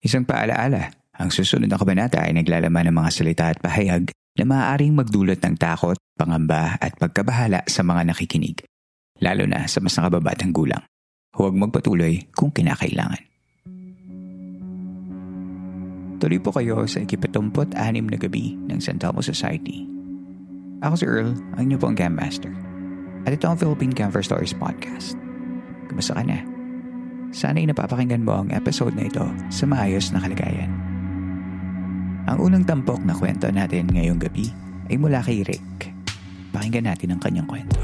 Isang paalaala, ang susunod na kabanata ay naglalaman ng mga salita at pahayag na maaaring magdulot ng takot, pangamba at pagkabahala sa mga nakikinig, lalo na sa mas nakababatang gulang. Huwag magpatuloy kung kinakailangan. Tuloy po kayo sa ikipatumpot anim na gabi ng San Telmo Society. Ako si Earl, ang inyo pong Game Master. At ito ang Philippine Camper Stories Podcast. Kumusta ka na? Sana'y napapakinggan mo ang episode na ito sa maayos na kalagayan. Ang unang tampok na kwento natin ngayong gabi ay mula kay Rick. Pakinggan natin ang kanyang kwento.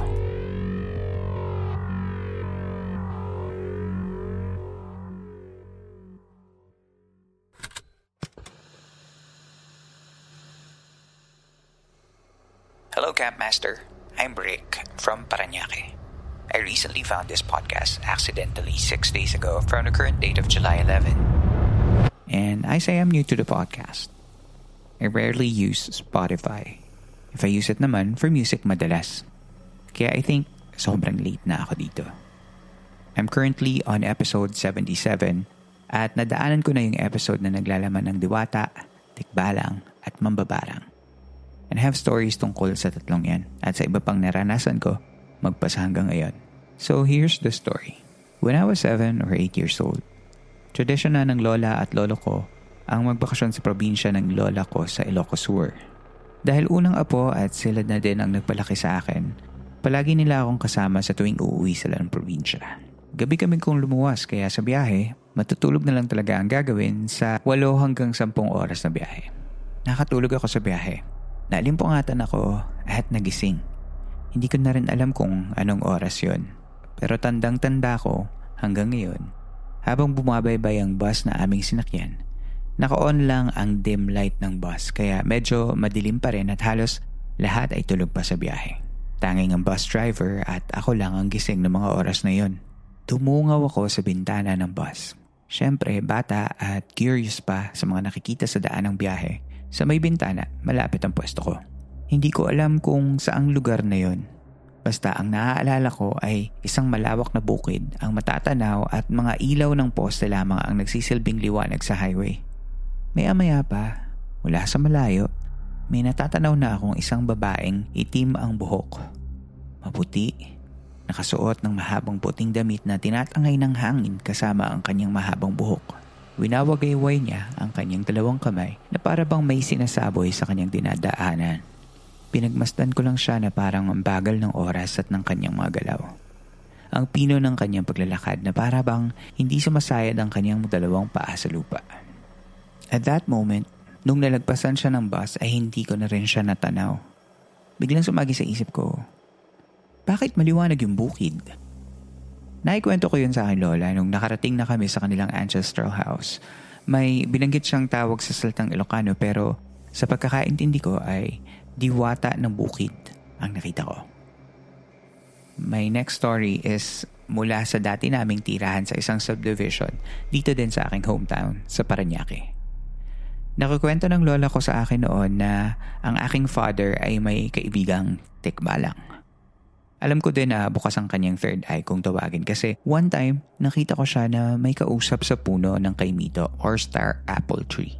Hello, Campmaster. I'm Rick from Paranaque. I recently found this podcast accidentally six days ago from the current date of July 11. And I say I'm new to the podcast. I rarely use Spotify. If I use it naman, for music madalas. Kaya I think sobrang late na ako dito. I'm currently on episode 77 at nadaanan ko na yung episode na naglalaman ng diwata, tikbalang at mambabarang. And I have stories tungkol sa tatlong yan at sa iba pang naranasan ko magpasa hanggang ngayon. So here's the story. When I was 7 or 8 years old, tradisyon na ng lola at lolo ko ang magbakasyon sa probinsya ng lola ko sa Ilocos Sur. Dahil unang apo at sila na din ang nagpalaki sa akin, palagi nila akong kasama sa tuwing uuwi sila ng probinsya. Gabi kami kong lumuwas kaya sa biyahe, matutulog na lang talaga ang gagawin sa 8 hanggang 10 oras na biyahe. Nakatulog ako sa biyahe. Nalimpungatan ako at nagising. Hindi ko na rin alam kung anong oras yon. Pero tandang-tanda ko hanggang ngayon, habang bumabaybay ang bus na aming sinakyan, naka-on lang ang dim light ng bus kaya medyo madilim pa rin at halos lahat ay tulog pa sa biyahe. Tanging ang bus driver at ako lang ang gising ng mga oras na yon. Tumungaw ako sa bintana ng bus. Siyempre, bata at curious pa sa mga nakikita sa daan ng biyahe. Sa may bintana, malapit ang pwesto ko. Hindi ko alam kung saang lugar na yon. Basta ang naaalala ko ay isang malawak na bukid ang matatanaw at mga ilaw ng poste lamang ang nagsisilbing liwanag sa highway. Maya-maya pa, mula sa malayo, may natatanaw na akong isang babaeng itim ang buhok. Maputi, nakasuot ng mahabang puting damit na tinatangay ng hangin kasama ang kanyang mahabang buhok. Winawagayway niya ang kanyang dalawang kamay na para bang may sinasaboy sa kanyang dinadaanan. Pinagmasdan ko lang siya na parang ang bagal ng oras at ng kanyang mga galaw. Ang pino ng kanyang paglalakad na para bang hindi sumasayad ang kanyang dalawang paa sa lupa. At that moment, nung nalagpasan siya ng bus ay hindi ko na rin siya natanaw. Biglang sumagi sa isip ko, bakit maliwanag yung bukid? Naikwento ko yun sa akin lola nung nakarating na kami sa kanilang ancestral house. May binanggit siyang tawag sa salitang Ilocano pero sa pagkakaintindi ko ay diwata ng bukid ang nakita ko. My next story is mula sa dati naming tirahan sa isang subdivision dito din sa aking hometown sa Paranaque. Nakukwento ng lola ko sa akin noon na ang aking father ay may kaibigang tikbalang. Alam ko din na bukas ang kanyang third eye kung tawagin kasi one time nakita ko siya na may kausap sa puno ng kaimito or star apple tree.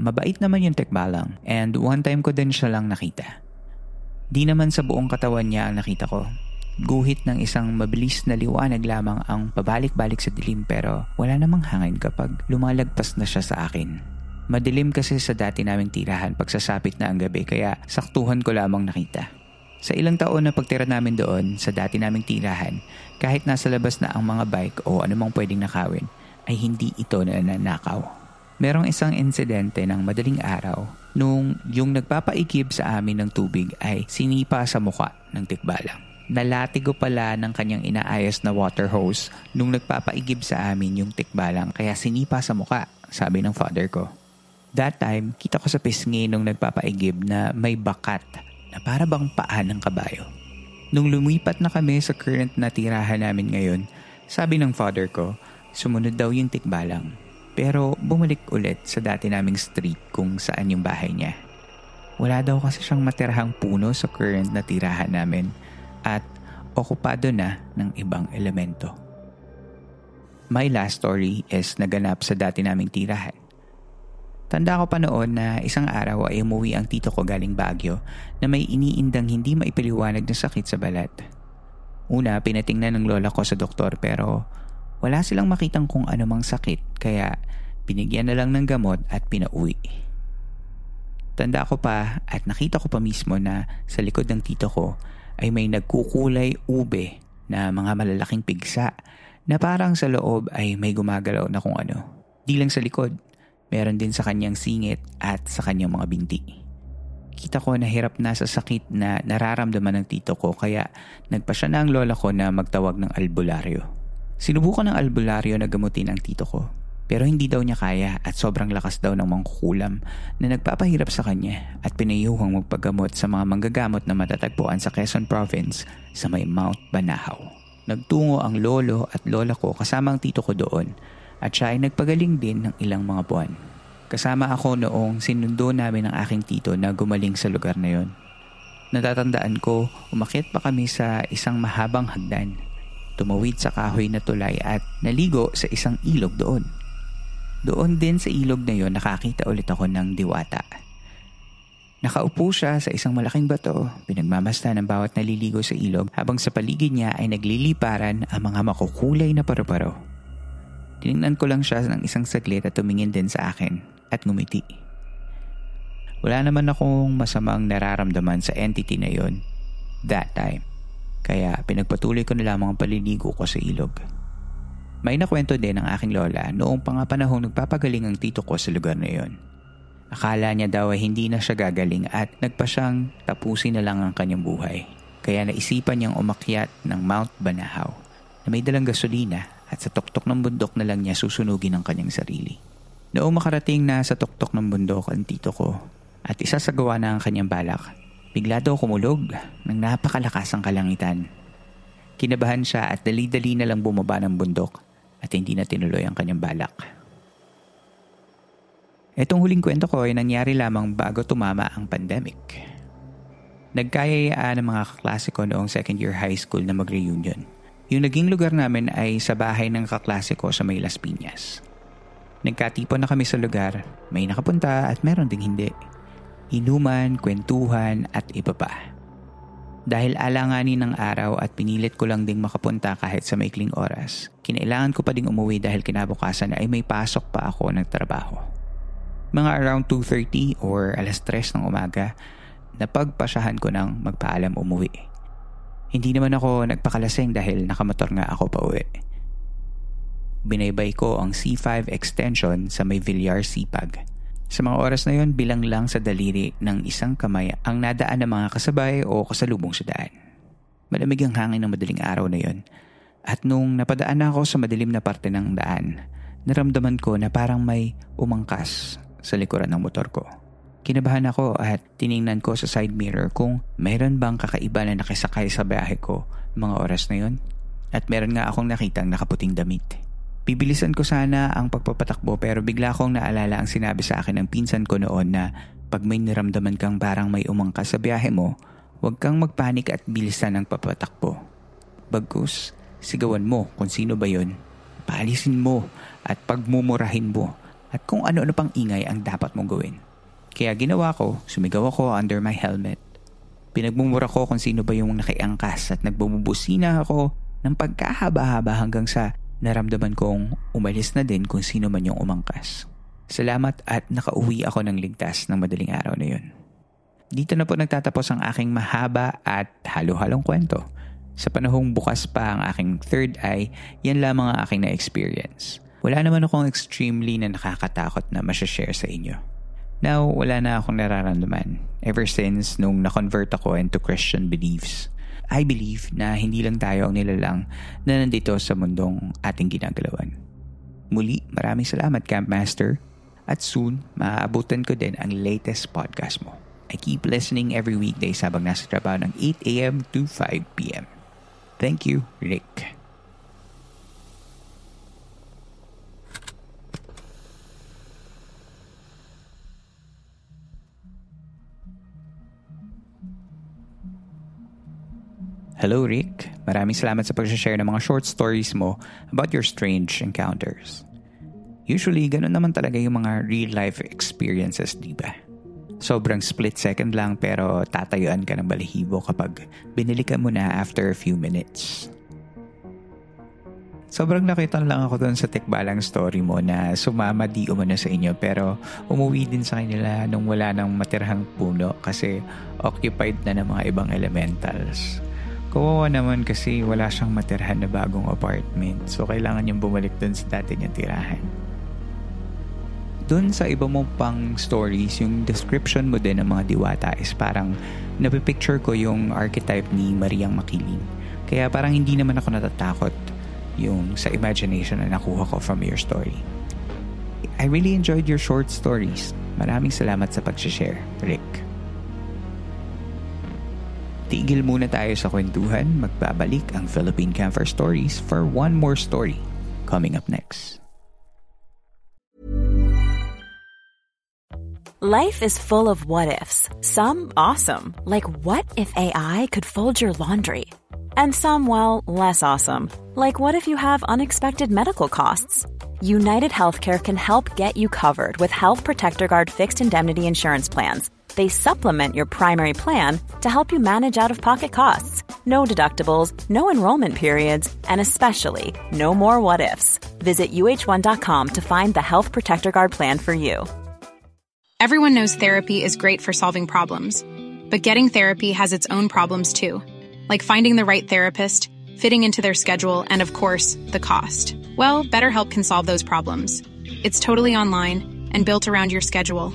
Mabait naman yung tekbalang and one time ko din siya lang nakita. Di naman sa buong katawan niya ang nakita ko. Guhit ng isang mabilis na liwanag lamang ang pabalik-balik sa dilim pero wala namang hangin kapag lumalagpas na siya sa akin. Madilim kasi sa dati naming tirahan pagsasapit na ang gabi kaya saktuhan ko lamang nakita. Sa ilang taon na pagtira namin doon sa dati naming tirahan, kahit nasa labas na ang mga bike o anumang pwedeng nakawin, ay hindi ito na nanakaw. Merong isang insidente ng madaling araw nung yung nagpapaikib sa amin ng tubig ay sinipa sa muka ng tikbalang. nalatigo pala ng kanyang inaayos na water hose nung nagpapaigib sa amin yung tikbalang kaya sinipa sa muka, sabi ng father ko. That time, kita ko sa pisngi nung nagpapaigib na may bakat na para bang paa ng kabayo. Nung lumipat na kami sa current na tirahan namin ngayon, sabi ng father ko, sumunod daw yung tikbalang. Pero bumalik ulit sa dati naming street kung saan yung bahay niya. Wala daw kasi siyang matirahang puno sa current na tirahan namin at okupado na ng ibang elemento. My last story is naganap sa dati naming tirahan. Tanda ko pa noon na isang araw ay umuwi ang tito ko galing Baguio na may iniindang hindi maipaliwanag na sakit sa balat. Una, pinatingnan ng lola ko sa doktor pero wala silang makitang kung anumang sakit kaya binigyan na lang ng gamot at pinauwi. Tanda ko pa at nakita ko pa mismo na sa likod ng tito ko ay may nagkukulay ube na mga malalaking pigsa na parang sa loob ay may gumagalaw na kung ano. Di lang sa likod, Meron din sa kanyang singit at sa kanyang mga binti. Kita ko na hirap na sa sakit na nararamdaman ng tito ko kaya nagpa siya na ang lola ko na magtawag ng albularyo. Sinubukan ng albularyo na gamutin ang tito ko pero hindi daw niya kaya at sobrang lakas daw ng mangkukulam na nagpapahirap sa kanya at pinayuhang magpagamot sa mga manggagamot na matatagpuan sa Quezon Province sa may Mount Banahaw. Nagtungo ang lolo at lola ko kasama ang tito ko doon at siya ay nagpagaling din ng ilang mga buwan. Kasama ako noong sinundo namin ang aking tito na gumaling sa lugar na yon. Natatandaan ko, umakyat pa kami sa isang mahabang hagdan. Tumawid sa kahoy na tulay at naligo sa isang ilog doon. Doon din sa ilog na yon nakakita ulit ako ng diwata. Nakaupo siya sa isang malaking bato, pinagmamasta ng bawat naliligo sa ilog habang sa paligid niya ay nagliliparan ang mga makukulay na paru-paro. Tinignan ko lang siya ng isang saglit at tumingin din sa akin at ngumiti. Wala naman akong masamang nararamdaman sa entity na yon that time. Kaya pinagpatuloy ko na lamang ang paliligo ko sa ilog. May nakwento din ng aking lola noong pang panahong nagpapagaling ang tito ko sa lugar na yon. Akala niya daw ay hindi na siya gagaling at nagpa siyang tapusin na lang ang kanyang buhay. Kaya naisipan niyang umakyat ng Mount Banahaw na may dalang gasolina at sa tuktok ng bundok na lang niya susunugin ang kanyang sarili. Noong makarating na sa tuktok ng bundok ang tito ko at isasagawa na ang kanyang balak, bigla daw kumulog ng napakalakas ang kalangitan. Kinabahan siya at dali-dali na lang bumaba ng bundok at hindi na tinuloy ang kanyang balak. Itong huling kwento ko ay nangyari lamang bago tumama ang pandemic. Nagkayayaan ng mga kaklase ko noong second year high school na mag-reunion. Yung naging lugar namin ay sa bahay ng kaklase ko sa May Las Piñas. Nagkatipon na kami sa lugar, may nakapunta at meron ding hindi. Inuman, kwentuhan at iba pa. Dahil alanganin ng araw at pinilit ko lang ding makapunta kahit sa maikling oras, kinailangan ko pa ding umuwi dahil kinabukasan ay may pasok pa ako ng trabaho. Mga around 2.30 or alas 3 ng umaga, napagpasyahan ko nang magpaalam umuwi. Hindi naman ako nagpakalasing dahil nakamotor nga ako pa uwi. Binaybay ko ang C5 extension sa may Villar Sipag. Sa mga oras na yon bilang lang sa daliri ng isang kamay ang nadaan ng mga kasabay o kasalubong sa daan. Malamig ang hangin ng madaling araw na yon. At nung napadaan na ako sa madilim na parte ng daan, naramdaman ko na parang may umangkas sa likuran ng motor ko. Kinabahan ako at tiningnan ko sa side mirror kung meron bang kakaiba na nakisakay sa biyahe ko mga oras na yon. At meron nga akong nakitang nakaputing damit. Bibilisan ko sana ang pagpapatakbo pero bigla akong naalala ang sinabi sa akin ng pinsan ko noon na pag may niramdaman kang parang may umangkas sa biyahe mo, huwag kang magpanik at bilisan ang papatakbo. Bagkus, sigawan mo kung sino ba yon. Paalisin mo at pagmumurahin mo at kung ano-ano pang ingay ang dapat mong gawin. Kaya ginawa ko, sumigaw ako under my helmet. Pinagmumura ko kung sino ba yung nakiangkas at nagbubusina ako ng pagkahaba-haba hanggang sa naramdaman kong umalis na din kung sino man yung umangkas. Salamat at nakauwi ako ng ligtas ng madaling araw na yun. Dito na po nagtatapos ang aking mahaba at halo-halong kwento. Sa panahong bukas pa ang aking third eye, yan lamang ang aking na-experience. Wala naman akong extremely na nakakatakot na masashare sa inyo. Now, wala na akong nararamdaman ever since nung na-convert ako into Christian beliefs. I believe na hindi lang tayo ang nilalang na nandito sa mundong ating ginagalawan. Muli, maraming salamat Campmaster at soon maaabutan ko din ang latest podcast mo. I keep listening every weekday habang nasa trabaho ng 8am to 5pm. Thank you, Rick. Hello Rick, maraming salamat sa pag-share ng mga short stories mo about your strange encounters. Usually, ganun naman talaga yung mga real-life experiences, di ba? Sobrang split second lang pero tatayuan ka ng balihibo kapag binili ka mo na after a few minutes. Sobrang nakita lang ako doon sa tikbalang story mo na sumama di umano sa inyo pero umuwi din sa kanila nung wala nang matirhang puno kasi occupied na ng mga ibang elementals. Kawawa naman kasi wala siyang matirhan na bagong apartment so kailangan niyang bumalik dun sa dati niyang tirahan. Doon sa iba mong pang stories, yung description mo din ng mga diwata is parang napipicture ko yung archetype ni Mariang Makiling. Kaya parang hindi naman ako natatakot yung sa imagination na nakuha ko from your story. I really enjoyed your short stories. Maraming salamat sa pag-share, Rick. Tigil muna tayo sa kwentuhan. Magbabalik ang Philippine Camper Stories for one more story coming up next. Life is full of what ifs. Some awesome, like what if AI could fold your laundry? And some, well, less awesome, like what if you have unexpected medical costs? United Healthcare can help get you covered with Health Protector Guard fixed indemnity insurance plans they supplement your primary plan to help you manage out of pocket costs. No deductibles, no enrollment periods, and especially no more what ifs. Visit uh1.com to find the Health Protector Guard plan for you. Everyone knows therapy is great for solving problems, but getting therapy has its own problems too, like finding the right therapist, fitting into their schedule, and of course, the cost. Well, BetterHelp can solve those problems. It's totally online and built around your schedule.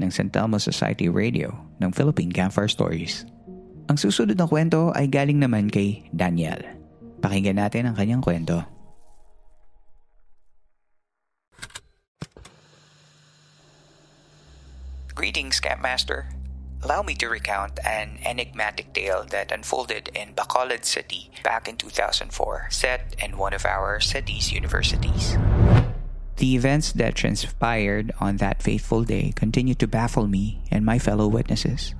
ng San Telmo Society Radio ng Philippine Campfire Stories. Ang susunod na kwento ay galing naman kay Daniel. Pakinggan natin ang kanyang kwento. Greetings, Campmaster. Allow me to recount an enigmatic tale that unfolded in Bacolod City back in 2004, set in one of our city's universities. The events that transpired on that fateful day continue to baffle me and my fellow witnesses.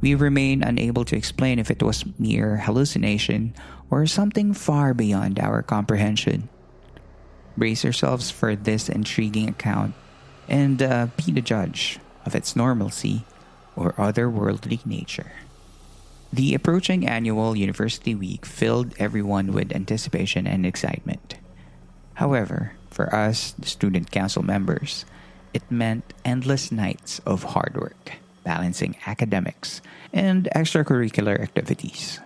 We remain unable to explain if it was mere hallucination or something far beyond our comprehension. Brace yourselves for this intriguing account and uh, be the judge of its normalcy or otherworldly nature. The approaching annual University Week filled everyone with anticipation and excitement. However, for us, the student council members, it meant endless nights of hard work, balancing academics and extracurricular activities.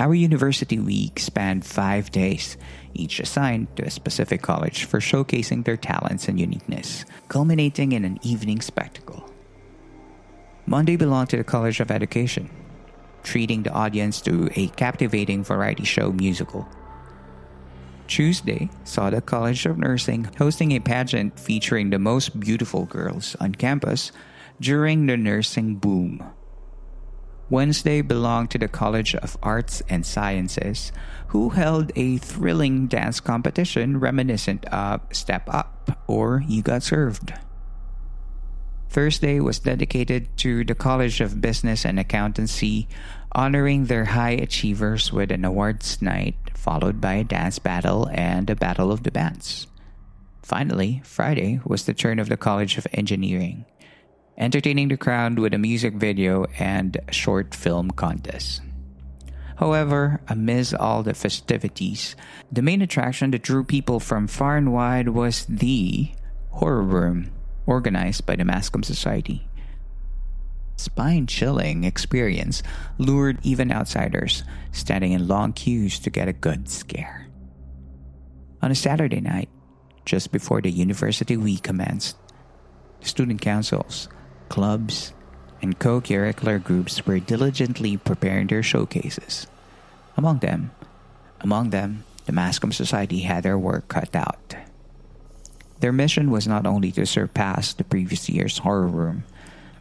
Our university week spanned five days, each assigned to a specific college for showcasing their talents and uniqueness, culminating in an evening spectacle. Monday belonged to the College of Education, treating the audience to a captivating variety show musical Tuesday saw the College of Nursing hosting a pageant featuring the most beautiful girls on campus during the nursing boom. Wednesday belonged to the College of Arts and Sciences, who held a thrilling dance competition reminiscent of Step Up or You Got Served. Thursday was dedicated to the College of Business and Accountancy, honoring their high achievers with an awards night followed by a dance battle and a battle of the bands. Finally, Friday was the turn of the College of Engineering, entertaining the crowd with a music video and short film contest. However, amidst all the festivities, the main attraction that drew people from far and wide was the Horror Room, organized by the Mascom Society. Spine-chilling experience lured even outsiders, standing in long queues to get a good scare. On a Saturday night, just before the university week commenced, student councils, clubs, and co-curricular groups were diligently preparing their showcases. Among them, among them, the Mascom Society had their work cut out. Their mission was not only to surpass the previous year's horror room,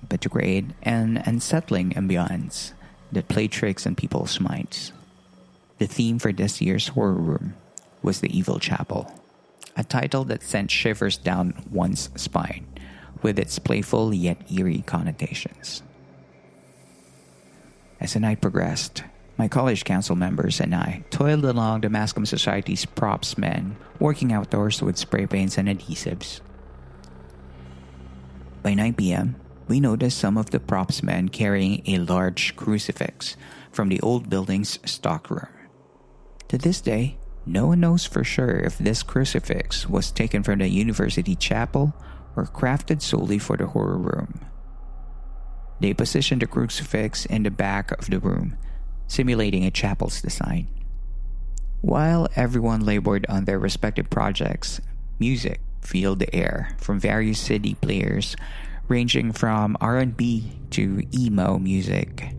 but to create an unsettling ambiance that played tricks on people's minds. The theme for this year's horror room was the Evil Chapel, a title that sent shivers down one's spine with its playful yet eerie connotations. As the night progressed, my college council members and I toiled along the Mascom Society's props men, working outdoors with spray paints and adhesives. By 9 p.m., we noticed some of the props men carrying a large crucifix from the old building's stockroom. To this day, no one knows for sure if this crucifix was taken from the university chapel or crafted solely for the horror room. They positioned the crucifix in the back of the room, simulating a chapel's design. While everyone labored on their respective projects, music filled the air from various city players ranging from R&B to emo music.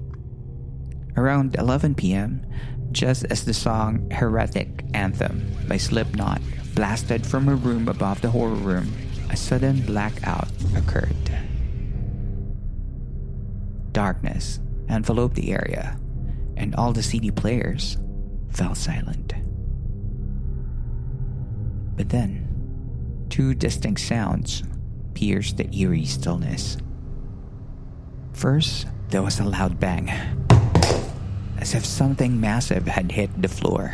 Around 11 p.m., just as the song Heretic Anthem by Slipknot blasted from a room above the horror room, a sudden blackout occurred. Darkness enveloped the area, and all the CD players fell silent. But then, two distinct sounds pierced the eerie stillness. First, there was a loud bang, as if something massive had hit the floor.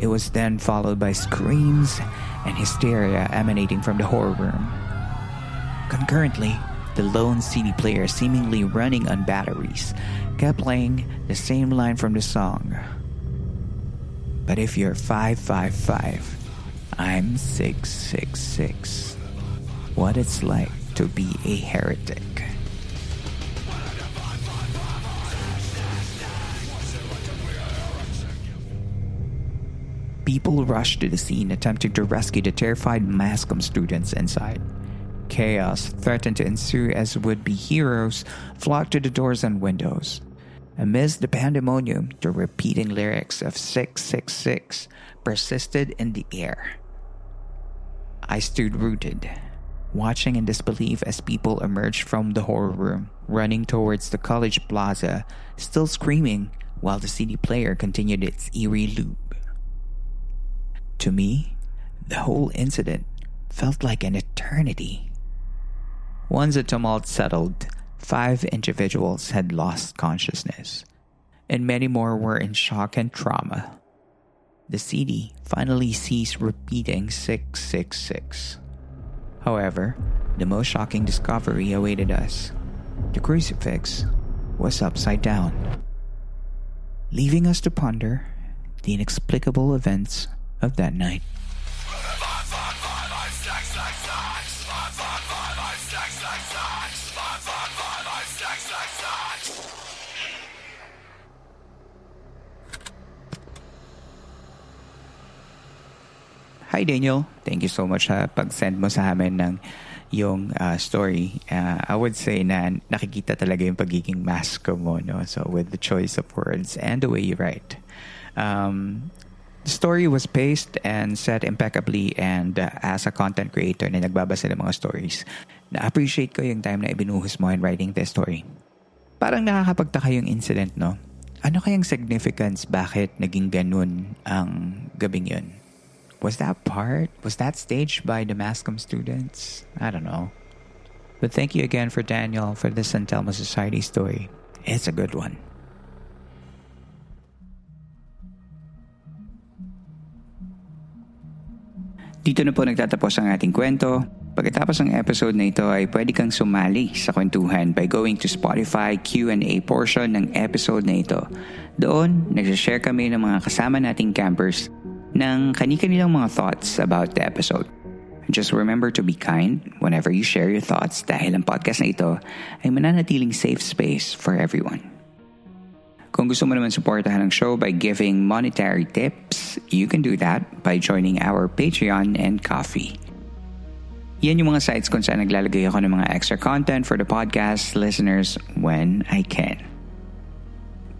It was then followed by screams and hysteria emanating from the horror room. Concurrently, the lone CD player, seemingly running on batteries, kept playing the same line from the song. But if you're 555, I'm 666. What it's like to be a heretic. People rushed to the scene attempting to rescue the terrified Mascom students inside. Chaos threatened to ensue as would be heroes flocked to the doors and windows. Amidst the pandemonium, the repeating lyrics of 666 persisted in the air. I stood rooted, watching in disbelief as people emerged from the horror room, running towards the college plaza, still screaming while the CD player continued its eerie loop. To me, the whole incident felt like an eternity. Once the tumult settled, five individuals had lost consciousness, and many more were in shock and trauma. The CD finally ceased repeating 666. However, the most shocking discovery awaited us. The crucifix was upside down, leaving us to ponder the inexplicable events of that night. Hi Daniel, thank you so much sa pag-send mo sa amin ng yung uh, story. Uh, I would say na nakikita talaga yung pagiging mask mo, no? So with the choice of words and the way you write. Um, The story was paced and set impeccably and uh, as a content creator na nagbabasa ng mga stories, na-appreciate ko yung time na ibinuhos mo in writing this story. Parang nakakapagtaka yung incident, no? Ano kayang significance bakit naging ganun ang gabing yun? Was that part? Was that staged by the Mascom students? I don't know. But thank you again for Daniel for this San Telmo Society story. It's a good one. Dito na po nagtatapos ang ating kwento. Pagkatapos ng episode na ito ay pwede kang sumali sa kwentuhan by going to Spotify Q&A portion ng episode na ito. Doon, nagsashare kami ng mga kasama nating campers ng kani-kanilang mga thoughts about the episode. Just remember to be kind whenever you share your thoughts dahil ang podcast na ito ay mananatiling safe space for everyone. Kung gusto mo naman supportahan ang show by giving monetary tips, you can do that by joining our Patreon and Coffee. Yan yung mga sites kung saan naglalagay ako ng mga extra content for the podcast listeners when I can.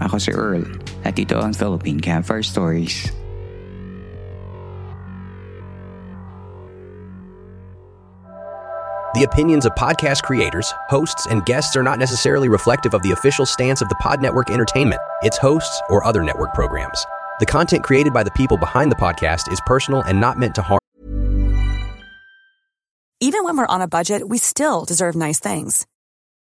Ako si Earl at ito ang Philippine Campfire Stories. The opinions of podcast creators, hosts, and guests are not necessarily reflective of the official stance of the Pod Network Entertainment, its hosts, or other network programs. The content created by the people behind the podcast is personal and not meant to harm. Even when we're on a budget, we still deserve nice things.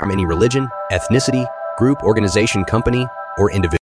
Harm any religion, ethnicity, group, organization, company, or individual.